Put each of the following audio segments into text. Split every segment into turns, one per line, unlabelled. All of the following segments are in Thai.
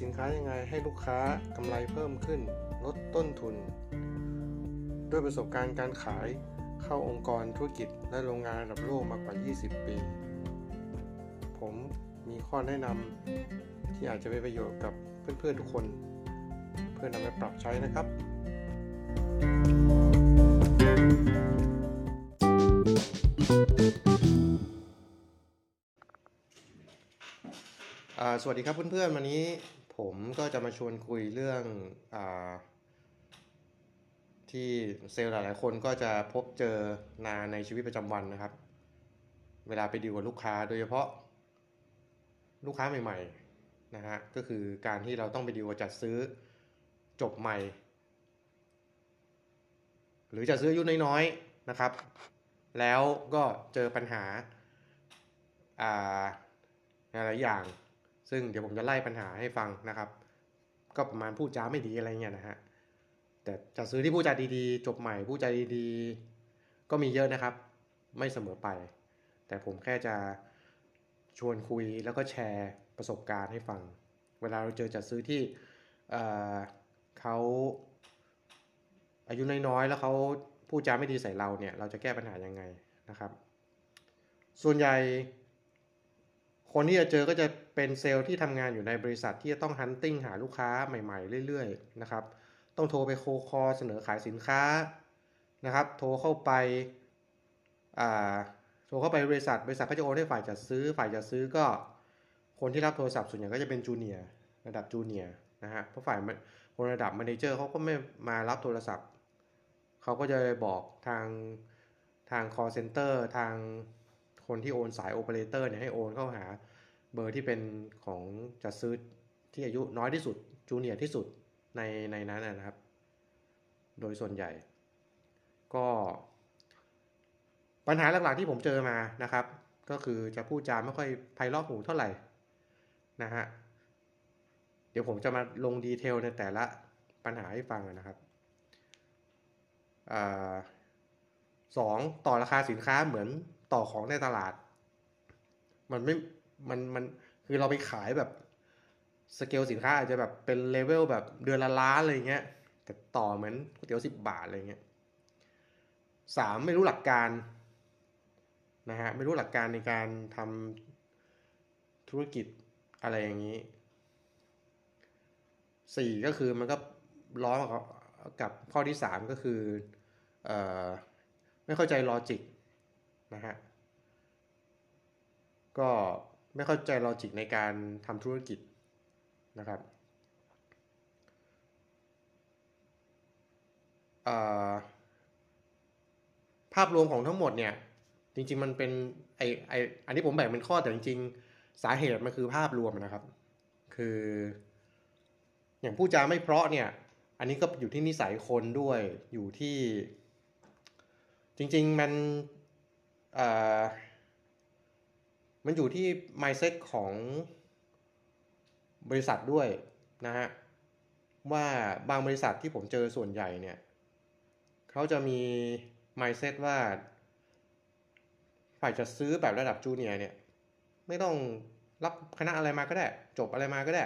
สินค้ายังไงให้ลูกค้ากำไรเพิ่มขึ้น ลดต้นทุน ด้วยประสบการณ์การขายเข้าองค์กรธุรกิจและโรงงานระดับโลกมากกว่า 20 ปี ผมมีข้อแนะนำที่อาจจะเป็นประโยชน์กับเพื่อนๆทุกคน เพื่อนำไปปรับใช้นะครับสวัสดีครับเพื่อนๆวันนี้ ผมก็จะมาชวนคุยเรื่องอที่เซลล์หลายๆคนก็จะพบเจอนาในชีวิตประจำวันนะครับ เวลาไปดีลกับลูกค้า โดยเฉพาะลูกค้าใหม่ๆนะฮะก็คือการที่เราต้องไปดีลจัดซื้อจบใหม่ หรือจัดซื้ออายุน้อยๆนะครับ แล้วก็เจอปัญหาอ่าหลายอย่าง ซึ่งเดี๋ยวผมจะไล่ปัญหาให้ฟังนะครับ ก็ประมาณพูดจาไม่ดีอะไรเงี้ยนะฮะแต่จะซื้อที่พูดจาดีๆ จบใหม่พูดจาดีๆ ก็มีเยอะนะครับ ไม่เสมอไป แต่ผมแค่จะชวนคุยแล้วก็แชร์ประสบการณ์ให้ฟัง เวลาเราเจอจัดซื้อที่เเขาอายุน้อยๆแล้วเขาพูดจาไม่ดีใส่เราเนี่ย เราจะแก้ปัญหายังไงนะครับ ส่วนใหญ่ คนที่จะเจอก็จะ เป็นเซลล์ที่ทำงานอยู่ในบริษัทที่จะต้องฮันติ้งหาลูกค้าใหม่ๆ เรื่อยๆนะครับต้องโทรไปโคคอเสนอขายสินค้านะครับโทรเข้าไปาโทรเข้าไปบริษัทบริษัทก็จะโอนให้ฝ่ายจัดซื้อ ฝ่ายจัดซื้อก็ คนที่รับโทรศัพท์ส่วนใหญ่ก็จะเป็นจูเนียระดับจูเนียนะฮะเพราะฝ่ายคนระดับ manager เขาก็ไม่มารับโทรศัพท์เขาก็จะบอกทางทาง call center ทางคนที่โอนสายโอเปอเรเตอร์เนี่ยให้โอนเข้าหา เบอร์ที่เป็นของจัดซื้อที่อายุน้อยที่สุด junior ที่สุดในในนั้นนะครับ โดยส่วนใหญ่ ก็ ปัญหาหลักๆที่ผมเจอมานะครับ ก็คือจะพูดจาไม่ค่อยไพเราะหูเท่าไหร่นะฮะเดี๋ยวผมจะมาลง detail ในแต่ละปัญหาให้ฟังนะครับอสองต่อราคาสินค้าเหมือนต่อของในตลาด มันไม่ มันมันคือเราไปขายแบบสเกลสินค้าอาจจะแบบเป็นเลเวลแบบเดือนละล้านอะไรเงี้ยแต่ต่อเหมือนก๋วยเตี๋ยวสิบบาทอะไรเงี้ยสามไม่รู้หลักการนะฮะไม่รู้หลักการในการทำธุรกิจอะไรอย่างนี้สี่ก็คือมันก็ล้อกับกับข้อที่สามก็คือเอ่อไม่เข้าใจลอจิกนะฮะก็ ไม่เข้าใจลอจิกในการทำธุรกิจนะครับภาพรวมของทั้งหมดเนี่ย จริง ๆ มันเป็นไอไออันนี้ผมแบ่งเป็นข้อแต่จริงๆ สาเหตุมันคือภาพรวมนะครับ คือ อย่างผู้จาไม่เพราะเนี่ย อันนี้ก็อยู่ที่นิสัยคนด้วยอยู่ที่ จริง ๆ มัน มันอยู่ที่ mindset ของบริษัทด้วยนะฮะว่าบางบริษัทที่ผมเจอส่วนใหญ่เนี่ยเขาจะมี mindset ว่าฝ่ายจะซื้อแบบระดับจูเนียร์เนี่ยไม่ต้องรับคณะอะไรมาก็ได้ จบอะไรมาก็ได้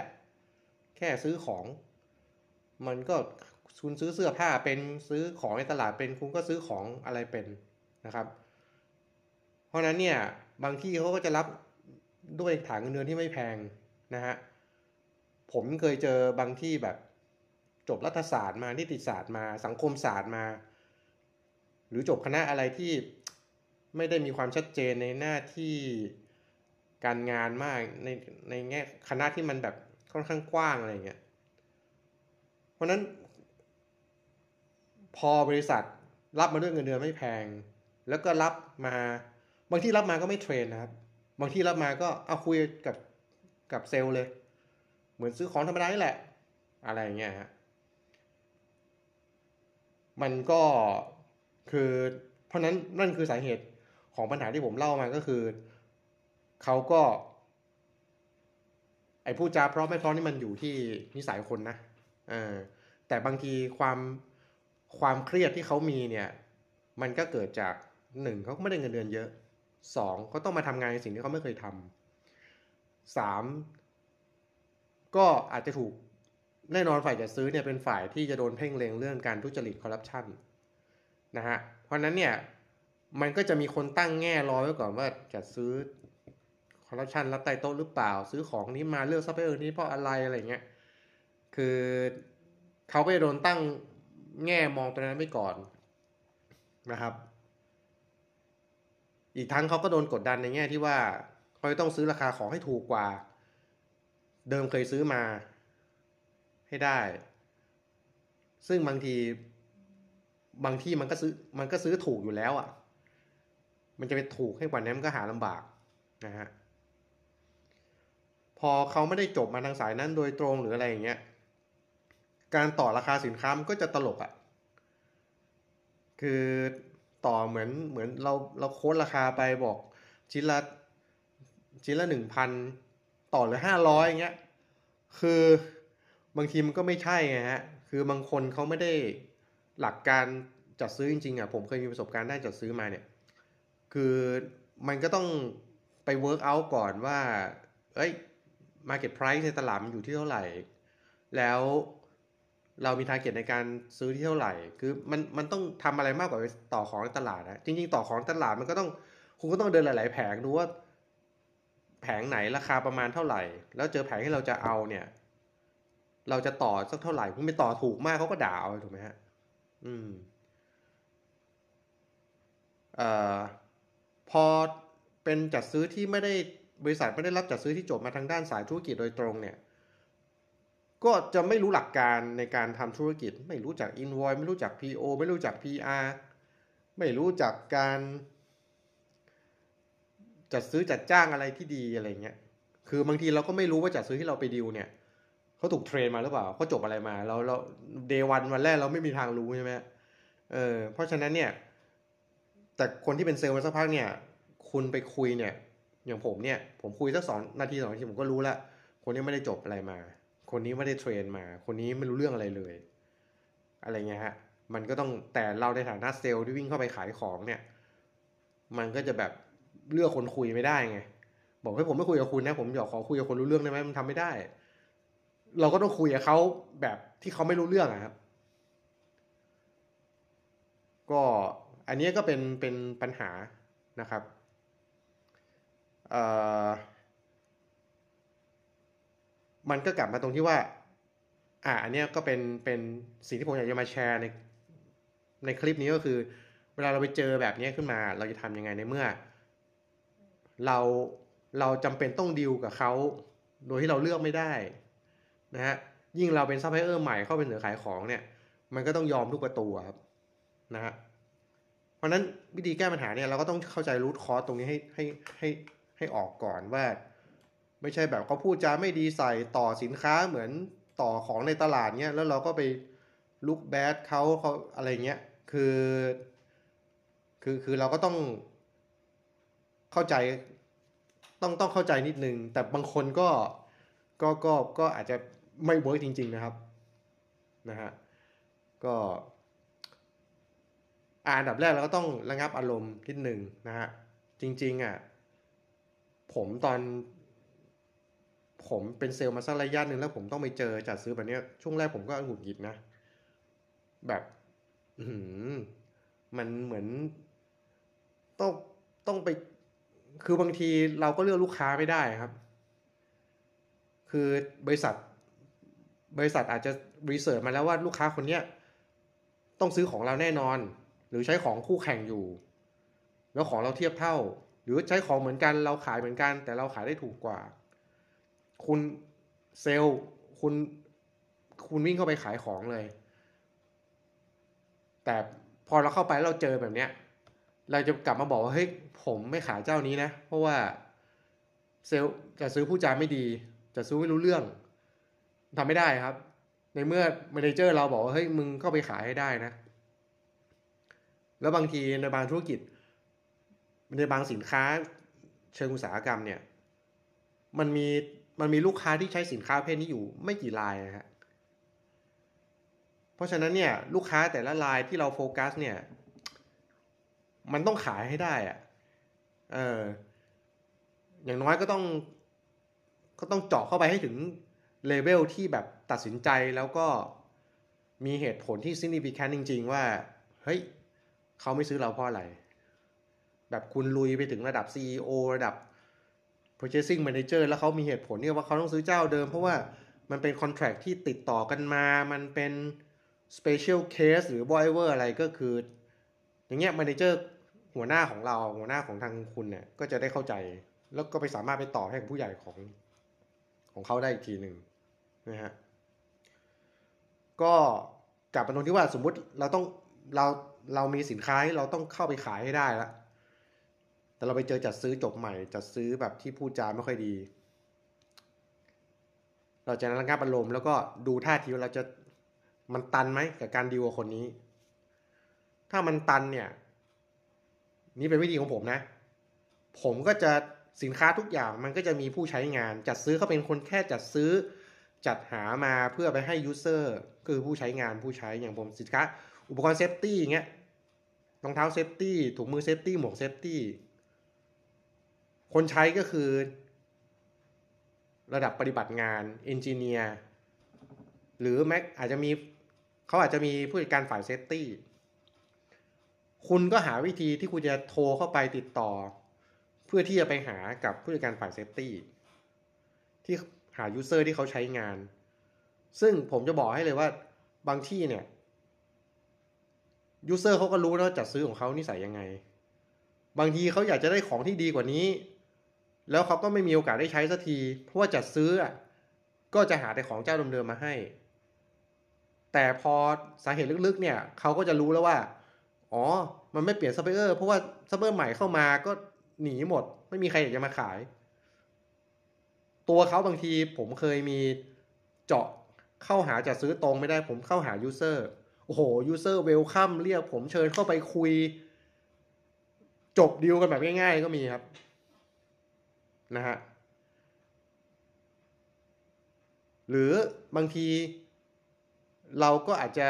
แค่ซื้อของ มันก็คุณซื้อเสื้อผ้าเป็นซื้อของในตลาดเป็นคุณก็ซื้อของอะไรเป็นนะครับ เพราะนั้นเนี่ย บางที่เขาก็จะรับด้วยฐานเงินเดือนที่ไม่แพงนะฮะผมเคยเจอบางที่แบบจบรัฐศาสตร์มานิติศาสตร์มา สังคมศาสตร์มา หรือจบคณะอะไรที่ไม่ได้มีความชัดเจนในหน้าที่การงานมากในในแง่คณะที่มันแบบค่อนข้างกว้างอะไรเงี้ยเพราะนั้น พอบริษัทรับมาด้วยเงินเดือนไม่แพง แล้วก็รับมา บางที่รับมาก็ไม่เทรนนะครับ บางที่รับมาก็เอาคุยกับกับเซลล์เลย เหมือนซื้อของธรรมดาแหละ อะไรเงี้ยฮะมันก็คือเพราะนั้นนั่นคือสาเหตุของปัญหาที่ผมเล่ามาก็คือเขาก็ ไอ้พูดจาเพราะไม่เพราะนี่มันอยู่ที่นิสัยคนนะเออแต่บางทีความความเครียดที่เขามีเนี่ย มันก็เกิดจากหนึ่งเขาไม่ได้เงินเดือนเยอะ สองเขาต้องมาทำงานในสิ่งที่เขาไม่เคยทำสามก็อาจจะถูกแน่นอนฝ่ายจัดซื้อเนี่ยเป็นฝ่ายที่จะโดนเพ่งเล็งเรื่องการทุจริตคอร์รัปชันนะฮะเพราะนั้นเนี่ยมันก็จะมีคนตั้งแง่รอไว้ก่อนว่าจัดซื้อคอร์รัปชันรับใต้โต๊ะหรือเปล่า ซื้อของนี้มาเลือกซัพพลายเออร์นี้เพราะอะไรอะไรเงี้ยคือเขาก็จะโดนตั้งแง่มองตรงนั้นไว้ก่อนนะครับ อีกทั้งเขาก็โดนกดดันในแง่ที่ว่าเขาจะต้องซื้อราคาของให้ถูกกว่า เดิมเคยซื้อมาให้ได้ ซึ่งบางทีบางที่มันก็ซื้อมันก็ซื้อถูกอยู่แล้วอะ่ะ มันจะไปถูกให้กว่านี้มันก็หาลำบากนะฮะพอเขาไม่ได้จบมาทางสายนั้นโดยตรงหรืออะไรอย่างเงี้ย การต่อราคาสินค้ามันก็จะตลกอะ่ะ คือ ต่อเหมือนเหมือนเราเราโค้ดราคาไปบอกชิ้นละชิ้นละหนึ่งพันต่อเหลือห้าร้อยอย่างเงี้ย คือบางทีมันก็ไม่ใช่ไงฮะ คือบางคนเขาไม่ได้หลักการจัดซื้อจริงๆอะผมเคยมีประสบการณ์ด้านจัดซื้อมาเนี่ย คือมันก็ต้องไป work out ก่อนว่า เอ้ย Market Price ในตลาดมันอยู่ที่เท่าไหร่ แล้ว เรามี target ในการซื้อที่เท่าไหร่ คือมันมันต้องทำอะไรมากกว่าต่อของในตลาดนะ จริง ๆ ต่อของตลาดมันก็ต้องคุณก็ต้องเดินหลาย ๆ แผงดูว่าแผงไหนราคาประมาณเท่าไหร่ แล้วเจอแผงที่เราจะเอาเนี่ย เราจะต่อสักเท่าไหร่คุณไปต่อถูกมากเขาก็ด่าเอาถูกไหมฮะ อืมเอ่อพอเป็นจัดซื้อที่ไม่ได้บริษัทไม่ได้รับจัดซื้อที่จบมาทางด้านสายธุรกิจโดยตรงเนี่ย ก็จะไม่รู้หลักการในการทำธุรกิจ ไม่รู้จัก invoice ไม่รู้จัก PO ไม่รู้จัก PR ไม่รู้จักการจัดซื้อจัดจ้างอะไรที่ดีอะไรเงี้ย คือบางทีเราก็ไม่รู้ว่าจัดซื้อที่เราไปดิวเนี่ยเขาถูกเทรนมาหรือเปล่าเขาจบอะไรมา เราเราเดวันวันแรกเราไม่มีทางรู้ใช่ไหมเออ เพราะฉะนั้นเนี่ย แต่คนที่เป็นเซลล์มาสักพักเนี่ย คุณไปคุยเนี่ย อย่างผมเนี่ย ผมคุยสักสองนาทีสองนาทีผมก็รู้ละ คนนี้ไม่ได้จบอะไรมา คนนี้ไม่ได้เทรนมา คนนี้ไม่รู้เรื่องอะไรเลย อะไรเงี้ยฮะ มันก็ต้องแต่เราในฐานะเซลล์ที่วิ่งเข้าไปขายของเนี่ย มันก็จะแบบเลือกคนคุยไม่ได้ไง บอกให้ผมไม่คุยกับคุณนะ ผมอยากขอคุยกับคนรู้เรื่องได้ไหมมันทำไม่ได้ เราก็ต้องคุยกับเขาแบบที่เขาไม่รู้เรื่องอะครับ ก็อันนี้ก็เป็นเป็นปัญหานะครับ เอ่อ มันก็กลับมาตรงที่ว่า อ่าอันนี้ก็เป็นเป็นสิ่งที่ผมอยากจะมาแชร์ในในคลิปนี้ก็คือ เวลาเราไปเจอแบบนี้ขึ้นมา เราจะทำยังไงในเมื่อ เราเราจำเป็นต้องดิวกับเขาโดยที่เราเลือกไม่ได้นะฮะยิ่งเราเป็นซัพพลายเออร์ใหม่เข้าไปเสนอขายของเนี่ย มันก็ต้องยอมทุกประตูครับนะฮะเพราะนั้นวิธีแก้ปัญหาเนี่ยเราก็ต้องเข้าใจ root cause ตรงนี้ให้ให้ให้ให้ออกก่อนว่า ไม่ใช่แบบเขาพูดจาไม่ดีใส่ต่อสินค้าเหมือนต่อของในตลาดเนี่ยแล้วเราก็ไปลุกแบดเขาเขาอะไรเงี้ยคือ คือคือเราก็ต้องเข้าใจต้องต้องเข้าใจนิดนึง แต่บางคนก็ก็ก็ก็อาจจะไม่เวิร์กจริง ๆนะครับนะฮะก็อันดับแรกเราก็ต้องระงับอารมณ์นิดหนึ่งนะฮะจริง ๆอะผมตอน ผมเป็นเซลล์มาสักระยะหนึ่งแล้วผมต้องไปเจอจัดซื้อแบบนี้ช่วงแรกผมก็หงุดหงิดนะ แบบอืมันเหมือนต้องต้องไปคือบางทีเราก็เลือกลูกค้าไม่ได้ครับ คือบริษัท บริษัทอาจจะรีเสิร์ชมาแล้วว่าลูกค้าคนเนี้ยต้องซื้อของเราแน่นอน หรือใช้ของคู่แข่งอยู่ แล้วของเราเทียบเท่า หรือใช้ของเหมือนกันเราขายเหมือนกัน แต่เราขายได้ถูกกว่า คุณเซลล์คุณคุณวิ่งเข้าไปขายของเลย แต่พอเราเข้าไปเราเจอแบบเนี้ย เราจะกลับมาบอกว่าเฮ้ยผมไม่ขายเจ้านี้นะ เพราะว่าเซลล์จะซื้อผู้จาไม่ดี จะซื้อไม่รู้เรื่องทำไม่ได้ครับ ในเมื่อเมนเจอร์เราบอกว่าเฮ้ยมึงเข้าไปขายให้ได้นะ แล้วบางทีในบางธุรกิจ ในบางสินค้าเชิงอุตสาหกรรมเนี่ย มันมี มันมีลูกค้าที่ใช้สินค้าเพศนี้อยู่ไม่กี่รายนะฮะเพราะฉะนั้นเนี่ยลูกค้าแต่ละรายที่เราโฟกัสเนี่ย มันต้องขายให้ได้อะเอออย่างน้อยก็ต้อง ก็ต้องเจาะเข้าไปให้ถึงเลเวลที่แบบตัดสินใจแล้วก็มีเหตุผลที่ significant จริง ๆ ว่า เฮ้ย เขาไม่ซื้อเราเพราะอะไร แบบคุณลุยไปถึงระดับ CEO ระดับ purchasing manager แล้วเขามีเหตุผลที่ยว่าเขาต้องซื้อเจ้าเดิม เพราะว่ามันเป็น contract ที่ติดต่อกันมา มันเป็น special case หรือ whatever อะไรก็คือ อย่างเงี้ย manager หัวหน้าของเราหัวหน้าของทางคุณเนี่ย ก็จะได้เข้าใจ แล้วก็ไปสามารถไปต่อให้กับผู้ใหญ่ของของเขาได้อีกทีหนึ่งนะฮะก็กลับมาตรงที่ว่าสมมุติเราต้องเราเรามีสินค้าเราต้องเข้าไปขายให้ได้ล้ว แต่เราไปเจอจัดซื้อจบใหม่ จัดซื้อแบบที่พูดจาไม่ค่อยดี เราจะระงับอารมณ์แล้วก็ดูท่าทีว่าเราจะมันตันไหมกับการดีลกับคนนี้ ถ้ามันตันเนี่ย นี่เป็นวิธีของผมนะ ผมก็จะสินค้าทุกอย่างมันก็จะมีผู้ใช้งาน จัดซื้อเขาเป็นคนแค่จัดซื้อ จัดหามาเพื่อไปให้ user คือผู้ใช้งานผู้ใช้อย่างผมสินค้า อุปกรณ์ safety อย่างเงี้ยรองเท้า safety ถุงมือ safety หมวก safety คนใช้ก็คือ ระดับปฏิบัติงาน engineer หรือแม็กอาจจะมีเขาอาจจะมีผู้จัดการฝ่าย safetyคุณก็หาวิธีที่คุณจะโทรเข้าไปติดต่อ เพื่อที่จะไปหากับผู้จัดการฝ่าย safety ที่หา user ที่เขาใช้งาน ซึ่งผมจะบอกให้เลยว่าบางที่เนี่ย user เขาก็รู้แล้วจัดซื้อของเขานิสัยยังไง บางทีเขาอยากจะได้ของที่ดีกว่านี้ แล้วเขาก็ไม่มีโอกาสได้ใช้สักที เพราะว่าจัดซื้อก็จะหาแต่ของเจ้าเดิมๆมาให้ แต่พอสาเหตุลึกๆเนี่ยเขาก็จะรู้แล้วว่า อ๋อ มันไม่เปลี่ยนซัพพลายเออร์เพราะว่าซัพพลายเออร์ใหม่เข้ามาก็หนีหมด ไม่มีใครอยากจะมาขาย ตัวเขาบางทีผมเคยมีเจาะเข้าหาจัดซื้อตรงไม่ได้ผมเข้าหา user โอ้โห user welcome เรียกผมเชิญเข้าไปคุย จบดีลกันแบบง่ายๆก็มีครับ นะฮะหรือบางทีเราก็อาจจะ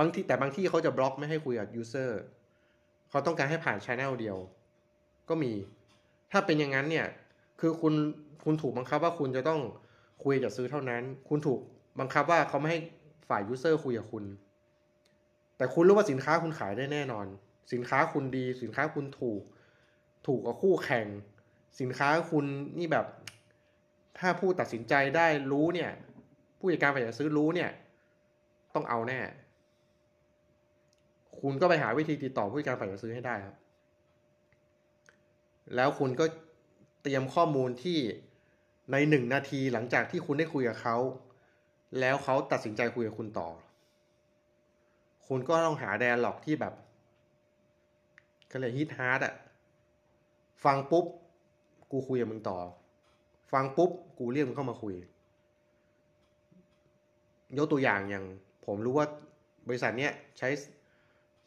บางทีแต่บางที่เขาจะบล็อกไม่ให้คุยกับ user เขาต้องการให้ผ่าน channel เดียว ก็มี ถ้าเป็นอย่างนั้นเนี่ยคือคุณคุณถูกบังคับว่าคุณจะต้องคุยกับจัดซื้อเท่านั้น คุณถูกบังคับว่าเขาไม่ให้ฝ่าย user คุยกับคุณ แต่คุณรู้ว่าสินค้าคุณขายได้แน่นอน สินค้าคุณดี สินค้าคุณถูก ถูกกับคู่แข่ง สินค้าคุณนี่แบบ ถ้าผู้ตัดสินใจได้รู้เนี่ย ผู้จัดการฝ่ายจัดซื้อรู้เนี่ย ต้องเอาแน่ คุณก็ไปหาวิธีติดต่อผู้จัดการฝ่ายจัดซื้อให้ได้ครับ แล้วคุณก็เตรียมข้อมูลที่ในหนึ่งนาทีหลังจากที่คุณได้คุยกับเขา แล้วเขาตัดสินใจคุยกับคุณต่อ คุณก็ต้องหาแดนหลอกที่แบบก็เลย hit hard อะฟังปุ๊บ กูคุยกับมึงต่อ ฟังปุ๊บ กูเรียกมึงเข้ามาคุย ยกตัวอย่างอย่าง ผมรู้ว่าบริษัทเนี้ยใช้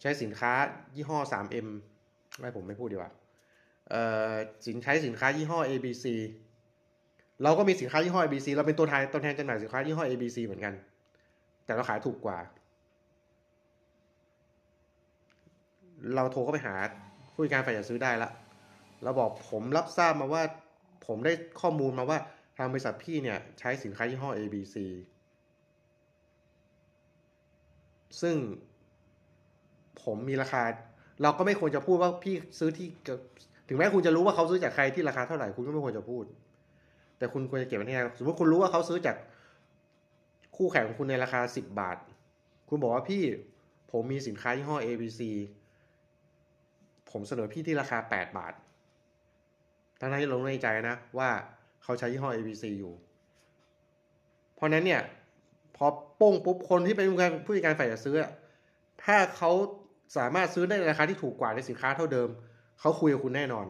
ใช้สินค้ายี่ห้อ 3M ไม่ผมไม่พูดดีกว่าเอ่อสินใช้สินค้ายี่ห้อ ABC เราก็มีสินค้ายี่ห้อ ABC เราเป็นตัวแทนตัวแทนจำหน่ายสินค้ายี่ห้อ ABC เหมือนกัน แต่เราขายถูกกว่า เราโทรเข้าไปหาผู้การฝ่ายจัดซื้อได้ละ เราบอกผมรับทราบมาว่า ผมได้ข้อมูลมาว่าทางบริษัทพี่เนี่ยใช้สินค้ายี่ห้อ ABC ซึ่งผมมีราคา เราก็ไม่ควรจะพูดว่าพี่ซื้อที่ ถึงแม้คุณจะรู้ว่าเขาซื้อจากใครที่ราคาเท่าไหร่คุณก็ไม่ควรจะพูด แต่คุณควรจะเก็บไว้ในสมมติคุณรู้ว่าเขาซื้อจากคู่แข่งของคุณในราคาสิบบาท คุณบอกว่าพี่ผมมีสินค้ายี่ห้อ ABC ผมเสนอพี่ที่ราคาแปดบาท ทั้งนั้นที่ลงในใจนะว่าเขาใช้ยี่ห้อ ABC อยู่ เพราะนั้นเนี่ย พอโป้งปุ๊บคนที่เป็นผู้จัดการฝ่ายจะซื้อ ถ้าเขาสามารถซื้อได้ในราคาที่ถูกกว่าในสินค้าเท่าเดิม เขาคุยกับคุณแน่นอน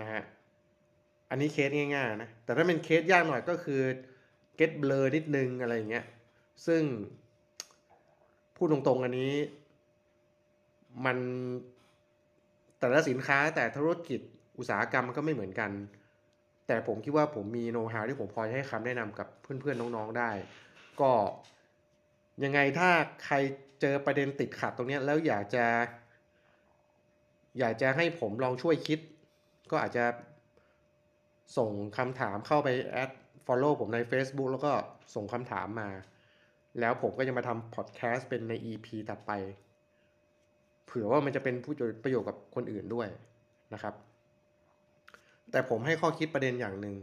นะฮะ อันนี้เคสง่ายๆนะ แต่ถ้าเป็นเคสยากหน่อยก็คือ get blur นิดนึงอะไรอย่างเงี้ย ซึ่งพูดตรงๆอันนี้ มัน แต่ละสินค้าแต่ธุรกิจอุตสาหกรรมมันก็ไม่เหมือนกัน แต่ผมคิดว่าผมมีโน้ตฮาวที่ผมพอจะให้คำแนะนำกับเพื่อนๆน้องๆได้ ก็ยังไงถ้าใครเจอประเด็นติดขัดตรงนี้แล้วอยากจะ อยากจะให้ผมลองช่วยคิด ก็อาจจะส่งคำถามเข้าไปแอด follow ผมใน Facebook แล้วก็ส่งคำถามมา แล้วผมก็จะมาทำพอดแคสต์เป็นใน EP ถัดไป เผื่อว่ามันจะเป็นผู้ประโยชน์กับคนอื่นด้วยนะครับ แต่ผมให้ข้อคิดประเด็นอย่างหนึ่ง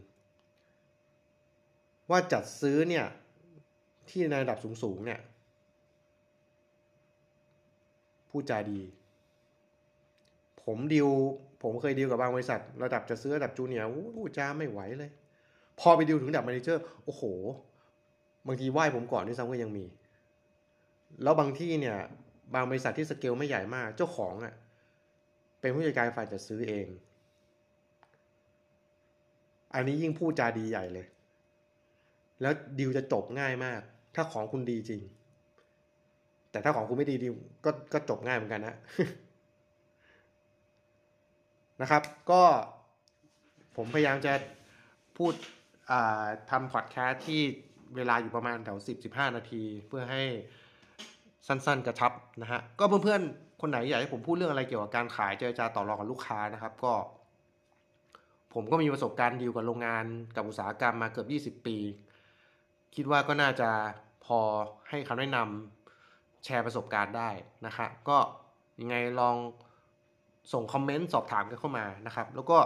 ว่าจัดซื้อเนี่ยที่ในระดับสูงๆเนี่ยพูดจาดี ผมดิวผมเคยดิวกับบางบริษัท ระดับจัดซื้อระดับ junior พูดจาไม่ไหวเลย พอไปดิวถึงระดับ manager โอ้โห บางทีไหว้ผมก่อนด้วยซ้ำก็ยังมี แล้วบางที่เนี่ย บางบริษัทที่สเกลไม่ใหญ่มาก เจ้าของอ่ะ เป็นผู้จัดการฝ่ายจัดซื้อเอง อันนี้ยิ่งพูดจาดีใหญ่เลย แล้วดิวจะจบง่ายมาก ถ้าของคุณดีจริง แต่ถ้าของคุณไม่ดีดิวก็ก็จบง่ายเหมือนกันนะนะครับ ก็ผมพยายามจะพูดทำพอดแคสต์ที่เวลาอยู่ประมาณแถวสิบสิบห้านาทีเพื่อให้ สั้นๆ กระชับนะฮะก็เพื่อนๆ คนไหนอยากให้ผมพูดเรื่องอะไรเกี่ยวกับการขายเจรจาต่อรองกับลูกค้านะครับก็ ผมก็มีประสบการณ์ดีลกับโรงงานกับอุตสาหกรรมมาเกือบ 20 ปี คิดว่าก็น่าจะพอให้คำแนะนำแชร์ประสบการณ์ได้นะครับก็ยังไงลองส่งคอมเมนต์สอบถามกันเข้ามานะครับ แล้วก็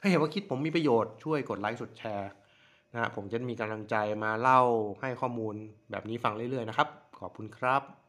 ถ้าเห็นว่าคิดผมมีประโยชน์ช่วยกดไลค์กดแชร์นะฮะผมจะมีกำลังใจมาเล่าให้ข้อมูลแบบนี้ฟังเรื่อยๆนะครับ ขอบคุณครับ